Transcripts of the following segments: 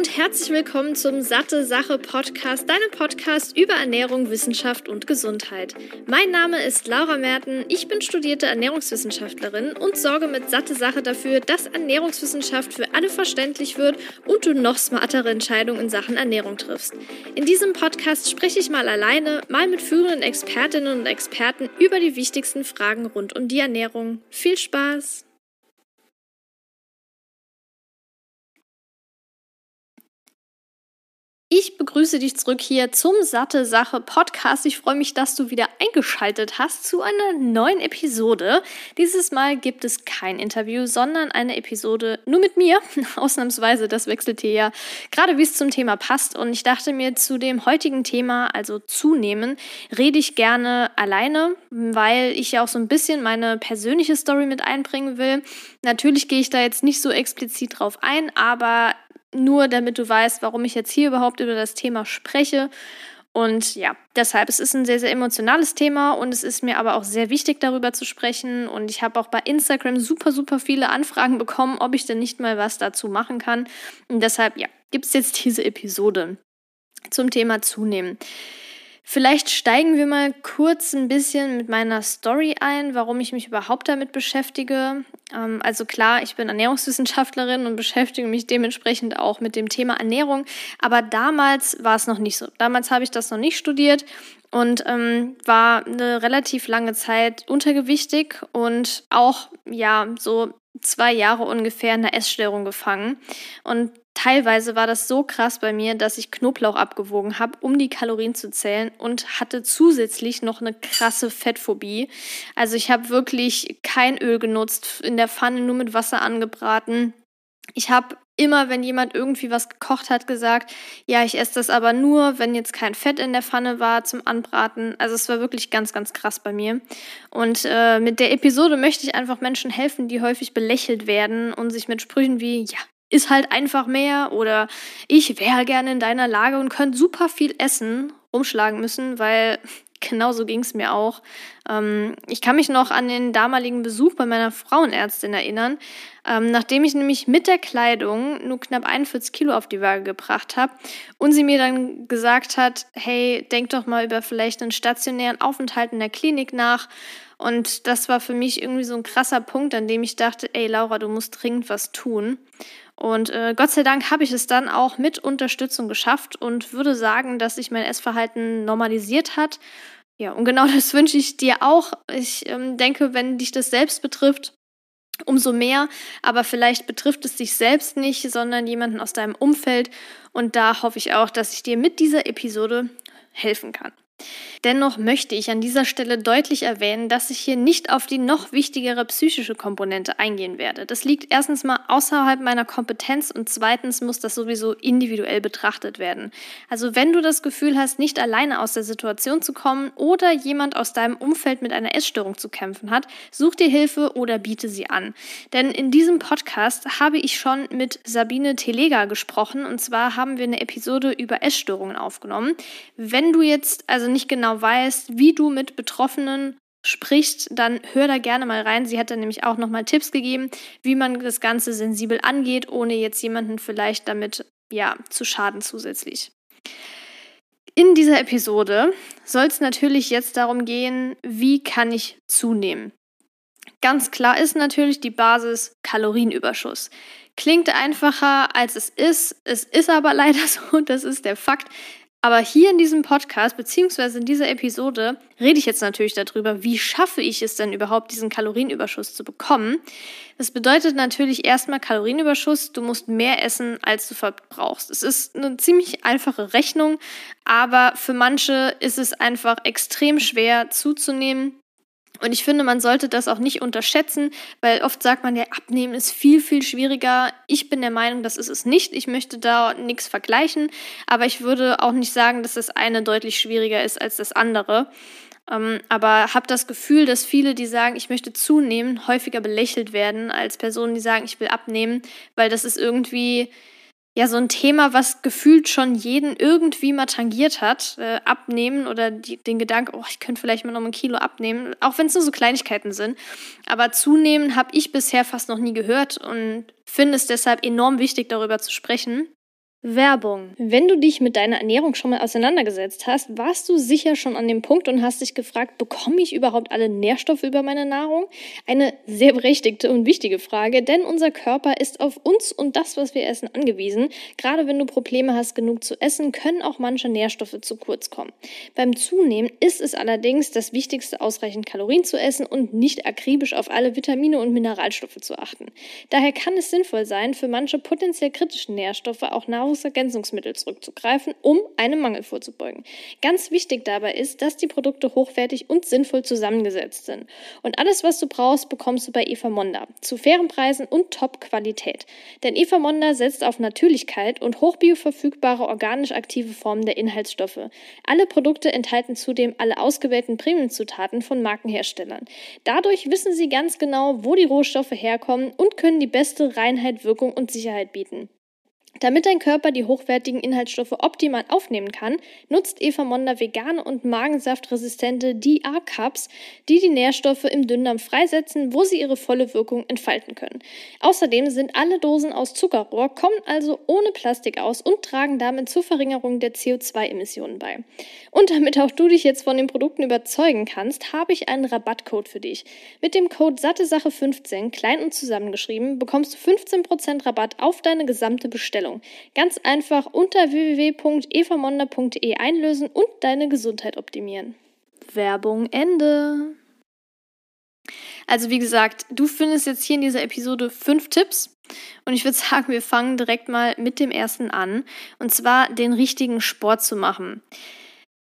und herzlich willkommen zum Satte Sache Podcast, deinem Podcast über Ernährung, Wissenschaft und Gesundheit. Mein Name ist Laura Merten, ich bin studierte Ernährungswissenschaftlerin und sorge mit Satte Sache dafür, dass Ernährungswissenschaft für alle verständlich wird und du noch smartere Entscheidungen in Sachen Ernährung triffst. In diesem Podcast spreche ich mal alleine, mal mit führenden Expertinnen und Experten über die wichtigsten Fragen rund um die Ernährung. Viel Spaß! Ich begrüße dich zurück hier zum Satte Sache Podcast. Ich freue mich, dass du wieder eingeschaltet hast zu einer neuen Episode. Dieses Mal gibt es kein Interview, sondern eine Episode nur mit mir. Ausnahmsweise, das wechselt hier ja gerade, wie es zum Thema passt. Und ich dachte mir, zu dem heutigen Thema, also zunehmen, rede ich gerne alleine, weil ich ja auch so ein bisschen meine persönliche Story mit einbringen will. Natürlich gehe ich da jetzt nicht so explizit drauf ein, aber nur damit du weißt, warum ich jetzt hier überhaupt über das Thema spreche. Und ja, deshalb, es ist ein sehr, sehr emotionales Thema und es ist mir aber auch sehr wichtig, darüber zu sprechen. Und ich habe auch bei Instagram super, super viele Anfragen bekommen, ob ich denn nicht mal was dazu machen kann. Und deshalb, ja, gibt es jetzt diese Episode zum Thema Zunehmen. Vielleicht steigen wir mal kurz ein bisschen mit meiner Story ein, warum ich mich überhaupt damit beschäftige. Ähm, also klar, ich bin Ernährungswissenschaftlerin und beschäftige mich dementsprechend auch mit dem Thema Ernährung. Aber damals war es noch nicht so. Damals habe ich das noch nicht studiert und ähm, war eine relativ lange Zeit untergewichtig und auch ja so zwei Jahre ungefähr in einer Essstörung gefangen. Und Teilweise war das so krass bei mir, dass ich Knoblauch abgewogen habe, um die Kalorien zu zählen und hatte zusätzlich noch eine krasse Fettphobie. Also ich habe wirklich kein Öl genutzt, in der Pfanne nur mit Wasser angebraten. Ich habe immer, wenn jemand irgendwie was gekocht hat, gesagt, ja, ich esse das aber nur, wenn jetzt kein Fett in der Pfanne war zum Anbraten. Also es war wirklich ganz, ganz krass bei mir. Und äh, mit der Episode möchte ich einfach Menschen helfen, die häufig belächelt werden und sich mit Sprüchen wie, ja, ist halt einfach mehr oder ich wäre gerne in deiner Lage und könnte super viel essen umschlagen müssen, weil genauso ging es mir auch. Ähm, ich kann mich noch an den damaligen Besuch bei meiner Frauenärztin erinnern, ähm, nachdem ich nämlich mit der Kleidung nur knapp 41 Kilo auf die Waage gebracht habe und sie mir dann gesagt hat, hey, denk doch mal über vielleicht einen stationären Aufenthalt in der Klinik nach. Und das war für mich irgendwie so ein krasser Punkt, an dem ich dachte, ey Laura, du musst dringend was tun. Und äh, Gott sei Dank habe ich es dann auch mit Unterstützung geschafft und würde sagen, dass sich mein Essverhalten normalisiert hat. Ja, und genau das wünsche ich dir auch. Ich ähm, denke, wenn dich das selbst betrifft, umso mehr. Aber vielleicht betrifft es dich selbst nicht, sondern jemanden aus deinem Umfeld. Und da hoffe ich auch, dass ich dir mit dieser Episode helfen kann. Dennoch möchte ich an dieser Stelle deutlich erwähnen, dass ich hier nicht auf die noch wichtigere psychische Komponente eingehen werde. Das liegt erstens mal außerhalb meiner Kompetenz und zweitens muss das sowieso individuell betrachtet werden. Also wenn du das Gefühl hast, nicht alleine aus der Situation zu kommen oder jemand aus deinem Umfeld mit einer Essstörung zu kämpfen hat, such dir Hilfe oder biete sie an. Denn in diesem Podcast habe ich schon mit Sabine Telega gesprochen und zwar haben wir eine Episode über Essstörungen aufgenommen. Wenn du jetzt also nicht genau weißt, wie du mit Betroffenen sprichst, dann hör da gerne mal rein. Sie hat da nämlich auch nochmal Tipps gegeben, wie man das Ganze sensibel angeht, ohne jetzt jemanden vielleicht damit ja zu schaden zusätzlich. In dieser Episode soll es natürlich jetzt darum gehen, wie kann ich zunehmen. Ganz klar ist natürlich die Basis Kalorienüberschuss. Klingt einfacher als es ist, es ist aber leider so, das ist der Fakt. Aber hier in diesem Podcast, beziehungsweise in dieser Episode, rede ich jetzt natürlich darüber, wie schaffe ich es denn überhaupt, diesen Kalorienüberschuss zu bekommen. Das bedeutet natürlich erstmal Kalorienüberschuss, du musst mehr essen, als du verbrauchst. Es ist eine ziemlich einfache Rechnung, aber für manche ist es einfach extrem schwer zuzunehmen. Und ich finde, man sollte das auch nicht unterschätzen, weil oft sagt man ja, abnehmen ist viel, viel schwieriger. Ich bin der Meinung, das ist es nicht. Ich möchte da nichts vergleichen, aber ich würde auch nicht sagen, dass das eine deutlich schwieriger ist als das andere. Ähm, aber habe das Gefühl, dass viele, die sagen, ich möchte zunehmen, häufiger belächelt werden als Personen, die sagen, ich will abnehmen, weil das ist irgendwie ja so ein Thema, was gefühlt schon jeden irgendwie mal tangiert hat, äh, abnehmen oder die, den Gedanken, oh, ich könnte vielleicht mal noch ein Kilo abnehmen, auch wenn es nur so Kleinigkeiten sind. Aber zunehmen habe ich bisher fast noch nie gehört und finde es deshalb enorm wichtig, darüber zu sprechen. Werbung. Wenn du dich mit deiner Ernährung schon mal auseinandergesetzt hast, warst du sicher schon an dem Punkt und hast dich gefragt, bekomme ich überhaupt alle Nährstoffe über meine Nahrung? Eine sehr berechtigte und wichtige Frage, denn unser Körper ist auf uns und das, was wir essen, angewiesen. Gerade wenn du Probleme hast, genug zu essen, können auch manche Nährstoffe zu kurz kommen. Beim Zunehmen ist es allerdings das Wichtigste, ausreichend Kalorien zu essen und nicht akribisch auf alle Vitamine und Mineralstoffe zu achten. Daher kann es sinnvoll sein, für manche potenziell kritischen Nährstoffe auch Nahrung Nahrungsergänzungsmittel zurückzugreifen, um einem Mangel vorzubeugen. Ganz wichtig dabei ist, dass die Produkte hochwertig und sinnvoll zusammengesetzt sind. Und alles, was du brauchst, bekommst du bei Eva Monda. Zu fairen Preisen und Top-Qualität. Denn Eva Monda setzt auf Natürlichkeit und hochbioverfügbare organisch aktive Formen der Inhaltsstoffe. Alle Produkte enthalten zudem alle ausgewählten Premiumzutaten von Markenherstellern. Dadurch wissen sie ganz genau, wo die Rohstoffe herkommen und können die beste Reinheit, Wirkung und Sicherheit bieten. Damit dein Körper die hochwertigen Inhaltsstoffe optimal aufnehmen kann, nutzt Eva Monda vegane und magensaftresistente DR-Cups, die die Nährstoffe im Dünndarm freisetzen, wo sie ihre volle Wirkung entfalten können. Außerdem sind alle Dosen aus Zuckerrohr, kommen also ohne Plastik aus und tragen damit zur Verringerung der CO2-Emissionen bei. Und damit auch du dich jetzt von den Produkten überzeugen kannst, habe ich einen Rabattcode für dich. Mit dem Code SatteSache15, klein und zusammengeschrieben, bekommst du 15% Rabatt auf deine gesamte Bestellung. Bestellung. Ganz einfach unter www.evamonda.de einlösen und deine Gesundheit optimieren. Werbung Ende. Also wie gesagt, du findest jetzt hier in dieser Episode fünf Tipps. Und ich würde sagen, wir fangen direkt mal mit dem ersten an. Und zwar den richtigen Sport zu machen.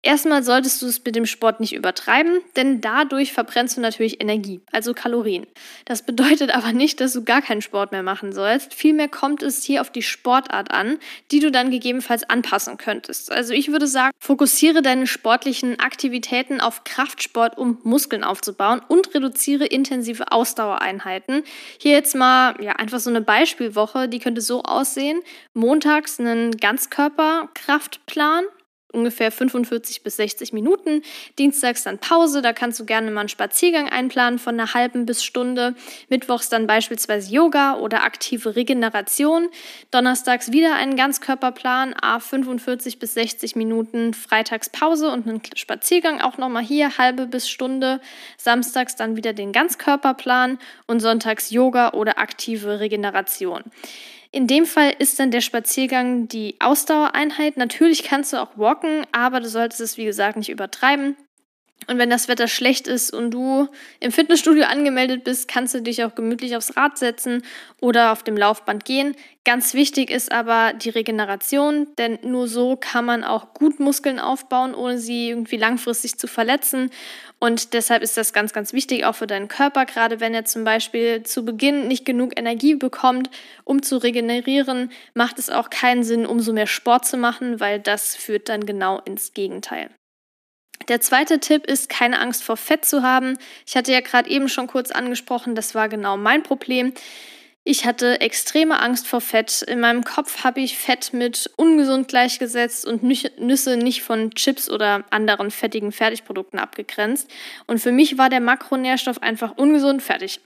Erstmal solltest du es mit dem Sport nicht übertreiben, denn dadurch verbrennst du natürlich Energie, also Kalorien. Das bedeutet aber nicht, dass du gar keinen Sport mehr machen sollst. Vielmehr kommt es hier auf die Sportart an, die du dann gegebenenfalls anpassen könntest. Also ich würde sagen, fokussiere deine sportlichen Aktivitäten auf Kraftsport, um Muskeln aufzubauen und reduziere intensive Ausdauereinheiten. Hier jetzt mal ja einfach so eine Beispielwoche, die könnte so aussehen: Montags einen Ganzkörperkraftplan ungefähr 45 bis 60 Minuten. Dienstags dann Pause, da kannst du gerne mal einen Spaziergang einplanen von einer halben bis Stunde. Mittwochs dann beispielsweise Yoga oder aktive Regeneration. Donnerstags wieder einen Ganzkörperplan, a 45 bis 60 Minuten. Freitags Pause und einen Spaziergang auch nochmal hier, halbe bis Stunde. Samstags dann wieder den Ganzkörperplan und sonntags Yoga oder aktive Regeneration. In dem Fall ist dann der Spaziergang die Ausdauereinheit. Natürlich kannst du auch walken, aber du solltest es, wie gesagt, nicht übertreiben. Und wenn das Wetter schlecht ist und du im Fitnessstudio angemeldet bist, kannst du dich auch gemütlich aufs Rad setzen oder auf dem Laufband gehen. Ganz wichtig ist aber die Regeneration, denn nur so kann man auch gut Muskeln aufbauen, ohne sie irgendwie langfristig zu verletzen. Und deshalb ist das ganz, ganz wichtig auch für deinen Körper, gerade wenn er zum Beispiel zu Beginn nicht genug Energie bekommt, um zu regenerieren, macht es auch keinen Sinn, umso mehr Sport zu machen, weil das führt dann genau ins Gegenteil. Der zweite Tipp ist, keine Angst vor Fett zu haben. Ich hatte ja gerade eben schon kurz angesprochen, das war genau mein Problem. Ich hatte extreme Angst vor Fett. In meinem Kopf habe ich Fett mit ungesund gleichgesetzt und Nüsse nicht von Chips oder anderen fettigen Fertigprodukten abgegrenzt. Und für mich war der Makronährstoff einfach ungesund fertig.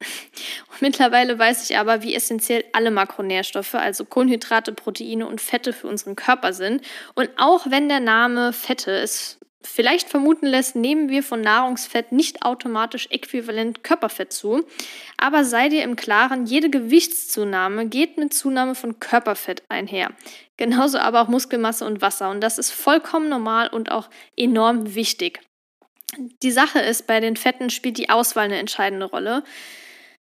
Und mittlerweile weiß ich aber, wie essentiell alle Makronährstoffe, also Kohlenhydrate, Proteine und Fette für unseren Körper sind. Und auch wenn der Name Fette es vielleicht vermuten lässt, nehmen wir von Nahrungsfett nicht automatisch äquivalent Körperfett zu. Aber sei dir im Klaren, jede Gewichtszunahme geht mit Zunahme von Körperfett einher. Genauso aber auch Muskelmasse und Wasser. Und das ist vollkommen normal und auch enorm wichtig. Die Sache ist, bei den Fetten spielt die Auswahl eine entscheidende Rolle.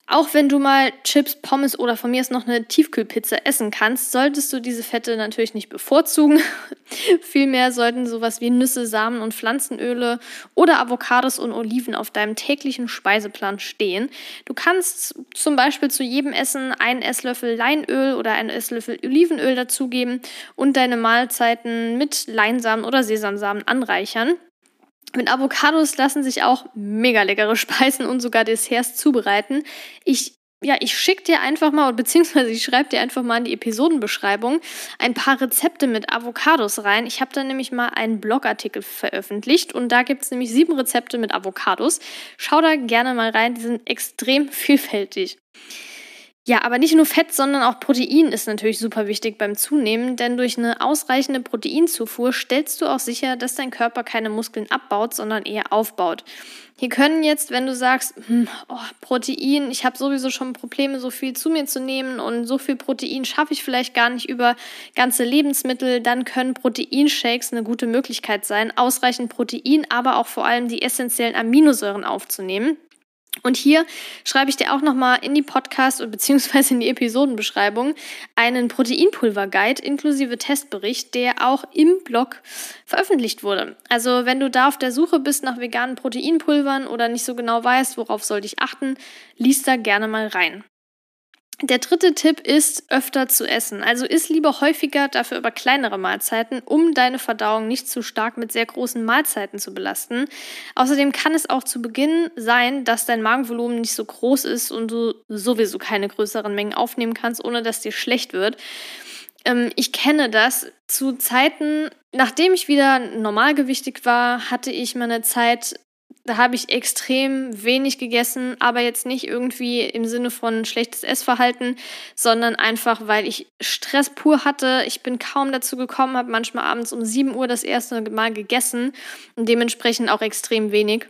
Auch wenn du mal Chips, Pommes oder von mir ist noch eine Tiefkühlpizza essen kannst, solltest du diese Fette natürlich nicht bevorzugen. Vielmehr sollten sowas wie Nüsse, Samen und Pflanzenöle oder Avocados und Oliven auf deinem täglichen Speiseplan stehen. Du kannst zum Beispiel zu jedem Essen einen Esslöffel Leinöl oder einen Esslöffel Olivenöl dazugeben und deine Mahlzeiten mit Leinsamen oder Sesamsamen anreichern. Mit Avocados lassen sich auch mega leckere Speisen und sogar Desserts zubereiten. Ich ja, ich schicke dir einfach mal, beziehungsweise ich schreibe dir einfach mal in die Episodenbeschreibung ein paar Rezepte mit Avocados rein. Ich habe da nämlich mal einen Blogartikel veröffentlicht und da gibt es nämlich sieben Rezepte mit Avocados. Schau da gerne mal rein, die sind extrem vielfältig. Ja, aber nicht nur Fett, sondern auch Protein ist natürlich super wichtig beim Zunehmen, denn durch eine ausreichende Proteinzufuhr stellst du auch sicher, dass dein Körper keine Muskeln abbaut, sondern eher aufbaut. Hier können jetzt, wenn du sagst, hm, oh, Protein, ich habe sowieso schon Probleme, so viel zu mir zu nehmen und so viel Protein schaffe ich vielleicht gar nicht über ganze Lebensmittel, dann können Proteinshakes eine gute Möglichkeit sein, ausreichend Protein, aber auch vor allem die essentiellen Aminosäuren aufzunehmen. Und hier schreibe ich dir auch nochmal in die Podcast- bzw. in die Episodenbeschreibung einen Proteinpulver-Guide inklusive Testbericht, der auch im Blog veröffentlicht wurde. Also wenn du da auf der Suche bist nach veganen Proteinpulvern oder nicht so genau weißt, worauf sollte ich achten, liest da gerne mal rein. Der dritte Tipp ist, öfter zu essen. Also isst lieber häufiger, dafür aber kleinere Mahlzeiten, um deine Verdauung nicht zu stark mit sehr großen Mahlzeiten zu belasten. Außerdem kann es auch zu Beginn sein, dass dein Magenvolumen nicht so groß ist und du sowieso keine größeren Mengen aufnehmen kannst, ohne dass dir schlecht wird. Ähm, ich kenne das. Zu Zeiten, nachdem ich wieder normalgewichtig war, hatte ich meine Zeit da habe ich extrem wenig gegessen, aber jetzt nicht irgendwie im Sinne von schlechtes Essverhalten, sondern einfach, weil ich Stress pur hatte. Ich bin kaum dazu gekommen, habe manchmal abends um 7 Uhr das erste Mal gegessen und dementsprechend auch extrem wenig.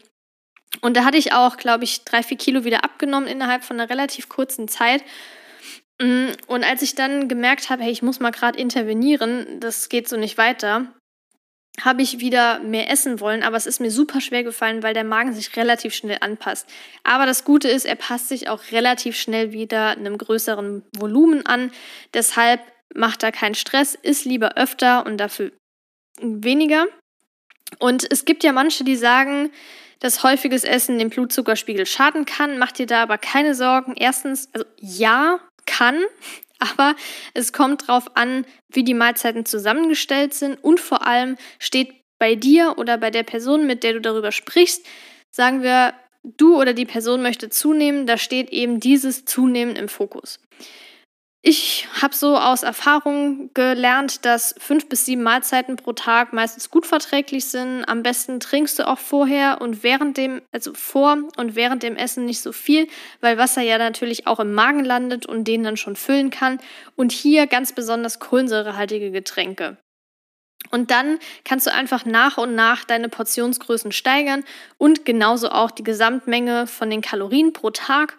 Und da hatte ich auch, glaube ich, drei, vier Kilo wieder abgenommen innerhalb von einer relativ kurzen Zeit. Mm, und als ich dann gemerkt habe, hey, ich muss mal gerade intervenieren, das geht so nicht weiter, habe ich wieder mehr essen wollen, aber es ist mir super schwer gefallen, weil der Magen sich relativ schnell anpasst. Aber das Gute ist, er passt sich auch relativ schnell wieder einem größeren Volumen an. Deshalb macht da keinen Stress, isst lieber öfter und dafür weniger. Und es gibt ja manche, die sagen, dass häufiges Essen dem Blutzuckerspiegel schaden kann. Macht dir da aber keine Sorgen. Erstens, also ja, kann, aber es kommt darauf an, wie die Mahlzeiten zusammengestellt sind und vor allem steht bei dir oder bei der Person, mit der du darüber sprichst, sagen wir, du oder die Person möchte zunehmen, da steht eben dieses Zunehmen im Fokus. Ich habe so aus Erfahrung gelernt, dass fünf bis sieben Mahlzeiten pro Tag meistens gut verträglich sind. Am besten trinkst du auch vorher und während dem, also vor und während dem Essen nicht so viel, weil Wasser ja natürlich auch im Magen landet und den dann schon füllen kann. Und hier ganz besonders kohlensäurehaltige Getränke. Und dann kannst du einfach nach und nach deine Portionsgrößen steigern und genauso auch die Gesamtmenge von den Kalorien pro Tag.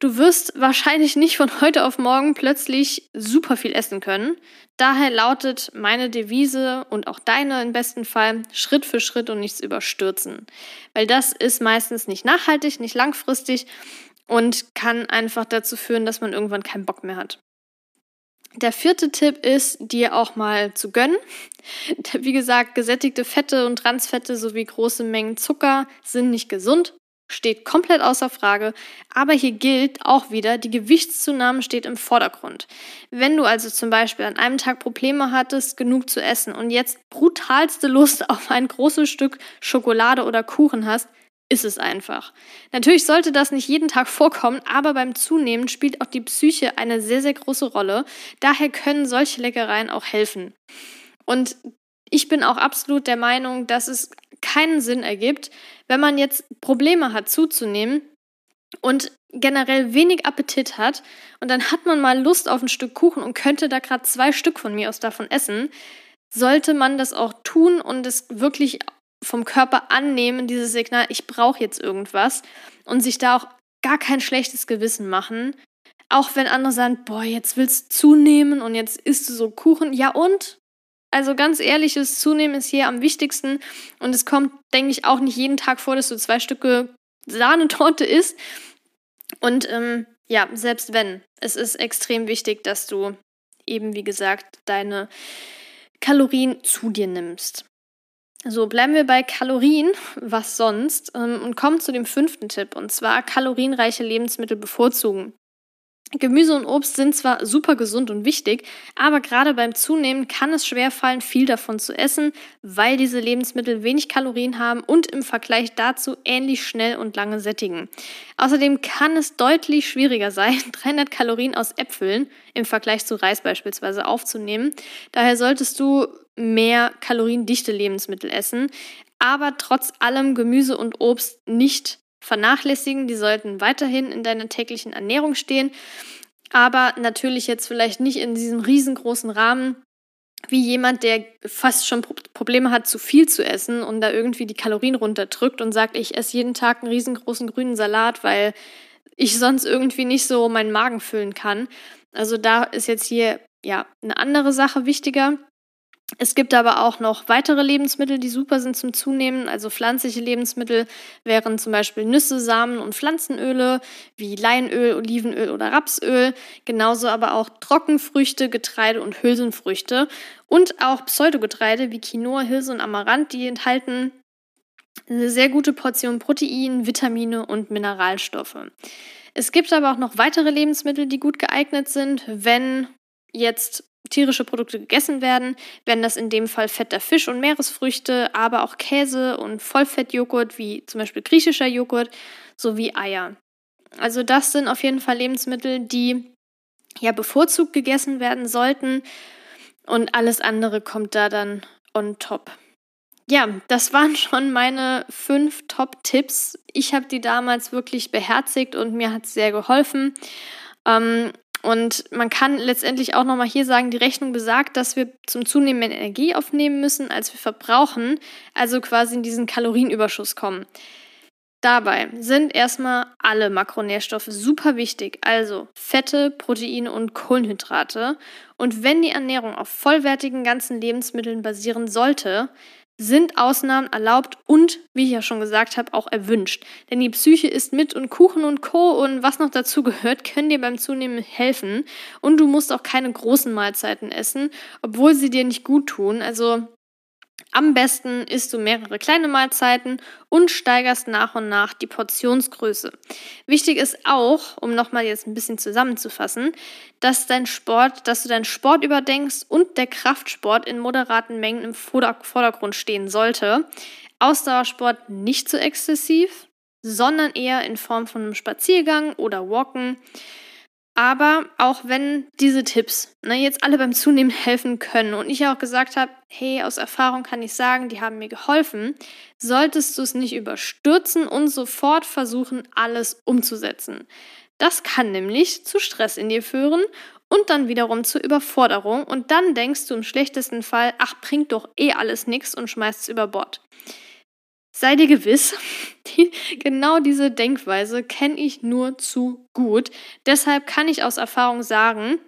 Du wirst wahrscheinlich nicht von heute auf morgen plötzlich super viel essen können. Daher lautet meine Devise und auch deine im besten Fall Schritt für Schritt und nichts überstürzen. Weil das ist meistens nicht nachhaltig, nicht langfristig und kann einfach dazu führen, dass man irgendwann keinen Bock mehr hat. Der vierte Tipp ist, dir auch mal zu gönnen. Wie gesagt, gesättigte Fette und Transfette sowie große Mengen Zucker sind nicht gesund steht komplett außer Frage, aber hier gilt auch wieder, die Gewichtszunahme steht im Vordergrund. Wenn du also zum Beispiel an einem Tag Probleme hattest, genug zu essen und jetzt brutalste Lust auf ein großes Stück Schokolade oder Kuchen hast, ist es einfach. Natürlich sollte das nicht jeden Tag vorkommen, aber beim Zunehmen spielt auch die Psyche eine sehr, sehr große Rolle. Daher können solche Leckereien auch helfen. Und ich bin auch absolut der Meinung, dass es keinen Sinn ergibt, wenn man jetzt Probleme hat zuzunehmen und generell wenig Appetit hat und dann hat man mal Lust auf ein Stück Kuchen und könnte da gerade zwei Stück von mir aus davon essen, sollte man das auch tun und es wirklich vom Körper annehmen, dieses Signal, ich brauche jetzt irgendwas und sich da auch gar kein schlechtes Gewissen machen. Auch wenn andere sagen, boah, jetzt willst du zunehmen und jetzt isst du so Kuchen. Ja und? Also ganz ehrliches Zunehmen ist hier am wichtigsten und es kommt, denke ich, auch nicht jeden Tag vor, dass du zwei Stücke Sahnetorte isst. Und ähm, ja, selbst wenn, es ist extrem wichtig, dass du eben, wie gesagt, deine Kalorien zu dir nimmst. So, bleiben wir bei Kalorien, was sonst, ähm, und kommen zu dem fünften Tipp, und zwar kalorienreiche Lebensmittel bevorzugen. Gemüse und Obst sind zwar super gesund und wichtig, aber gerade beim Zunehmen kann es schwer fallen, viel davon zu essen, weil diese Lebensmittel wenig Kalorien haben und im Vergleich dazu ähnlich schnell und lange sättigen. Außerdem kann es deutlich schwieriger sein, 300 Kalorien aus Äpfeln im Vergleich zu Reis beispielsweise aufzunehmen. Daher solltest du mehr kaloriendichte Lebensmittel essen, aber trotz allem Gemüse und Obst nicht vernachlässigen. Die sollten weiterhin in deiner täglichen Ernährung stehen. aber natürlich jetzt vielleicht nicht in diesem riesengroßen Rahmen wie jemand, der fast schon Probleme hat, zu viel zu essen und da irgendwie die Kalorien runterdrückt und sagt, ich esse jeden Tag einen riesengroßen grünen Salat, weil ich sonst irgendwie nicht so meinen Magen füllen kann. Also da ist jetzt hier ja eine andere Sache wichtiger. Es gibt aber auch noch weitere Lebensmittel, die super sind zum Zunehmen. Also pflanzliche Lebensmittel wären zum Beispiel Nüsse, Samen und Pflanzenöle wie Leinöl, Olivenöl oder Rapsöl. Genauso aber auch Trockenfrüchte, Getreide und Hülsenfrüchte. Und auch Pseudogetreide wie Quinoa, Hirse und Amaranth, die enthalten eine sehr gute Portion Protein, Vitamine und Mineralstoffe. Es gibt aber auch noch weitere Lebensmittel, die gut geeignet sind, wenn jetzt tierische Produkte gegessen werden, werden das in dem Fall fetter Fisch und Meeresfrüchte, aber auch Käse und Vollfettjoghurt wie zum Beispiel griechischer Joghurt sowie Eier. Also das sind auf jeden Fall Lebensmittel, die ja bevorzugt gegessen werden sollten und alles andere kommt da dann on top. Ja, das waren schon meine fünf Top-Tipps. Ich habe die damals wirklich beherzigt und mir hat es sehr geholfen. Ähm, und man kann letztendlich auch nochmal hier sagen, die Rechnung besagt, dass wir zum Zunehmen mehr Energie aufnehmen müssen, als wir verbrauchen, also quasi in diesen Kalorienüberschuss kommen. Dabei sind erstmal alle Makronährstoffe super wichtig, also Fette, Proteine und Kohlenhydrate. Und wenn die Ernährung auf vollwertigen ganzen Lebensmitteln basieren sollte, sind Ausnahmen erlaubt und, wie ich ja schon gesagt habe, auch erwünscht. Denn die Psyche ist mit und Kuchen und Co. und was noch dazu gehört, können dir beim Zunehmen helfen. Und du musst auch keine großen Mahlzeiten essen, obwohl sie dir nicht gut tun. Also am besten isst du mehrere kleine Mahlzeiten und steigerst nach und nach die Portionsgröße. Wichtig ist auch, um nochmal jetzt ein bisschen zusammenzufassen, dass dein Sport, dass du deinen Sport überdenkst und der Kraftsport in moderaten Mengen im Vordergrund stehen sollte. Ausdauersport nicht zu exzessiv, sondern eher in Form von einem Spaziergang oder Walken. Aber auch wenn diese Tipps ne, jetzt alle beim Zunehmen helfen können und ich auch gesagt habe, hey, aus Erfahrung kann ich sagen, die haben mir geholfen, solltest du es nicht überstürzen und sofort versuchen, alles umzusetzen. Das kann nämlich zu Stress in dir führen und dann wiederum zur Überforderung und dann denkst du im schlechtesten Fall, ach, bringt doch eh alles nichts und schmeißt es über Bord. Sei dir gewiss, die, genau diese Denkweise kenne ich nur zu gut. Deshalb kann ich aus Erfahrung sagen,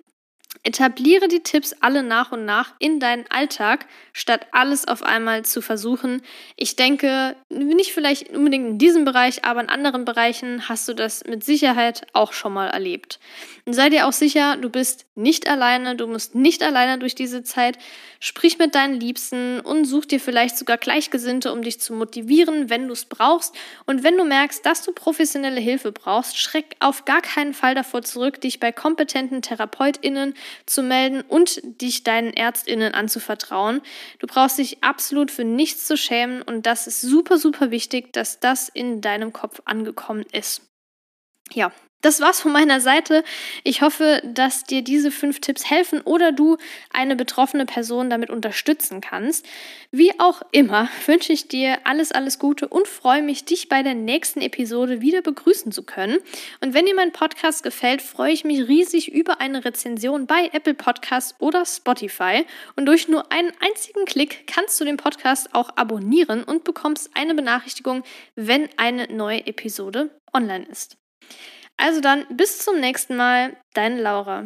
Etabliere die Tipps alle nach und nach in deinen Alltag, statt alles auf einmal zu versuchen. Ich denke, nicht vielleicht unbedingt in diesem Bereich, aber in anderen Bereichen hast du das mit Sicherheit auch schon mal erlebt. Und sei dir auch sicher, du bist nicht alleine, du musst nicht alleine durch diese Zeit. Sprich mit deinen Liebsten und such dir vielleicht sogar Gleichgesinnte, um dich zu motivieren, wenn du es brauchst. Und wenn du merkst, dass du professionelle Hilfe brauchst, schreck auf gar keinen Fall davor zurück, dich bei kompetenten TherapeutInnen zu melden und dich deinen ÄrztInnen anzuvertrauen. Du brauchst dich absolut für nichts zu schämen und das ist super, super wichtig, dass das in deinem Kopf angekommen ist. Ja, das war's von meiner Seite. Ich hoffe, dass dir diese fünf Tipps helfen oder du eine betroffene Person damit unterstützen kannst. Wie auch immer wünsche ich dir alles, alles Gute und freue mich, dich bei der nächsten Episode wieder begrüßen zu können. Und wenn dir mein Podcast gefällt, freue ich mich riesig über eine Rezension bei Apple Podcasts oder Spotify. Und durch nur einen einzigen Klick kannst du den Podcast auch abonnieren und bekommst eine Benachrichtigung, wenn eine neue Episode online ist. Also dann bis zum nächsten Mal, deine Laura.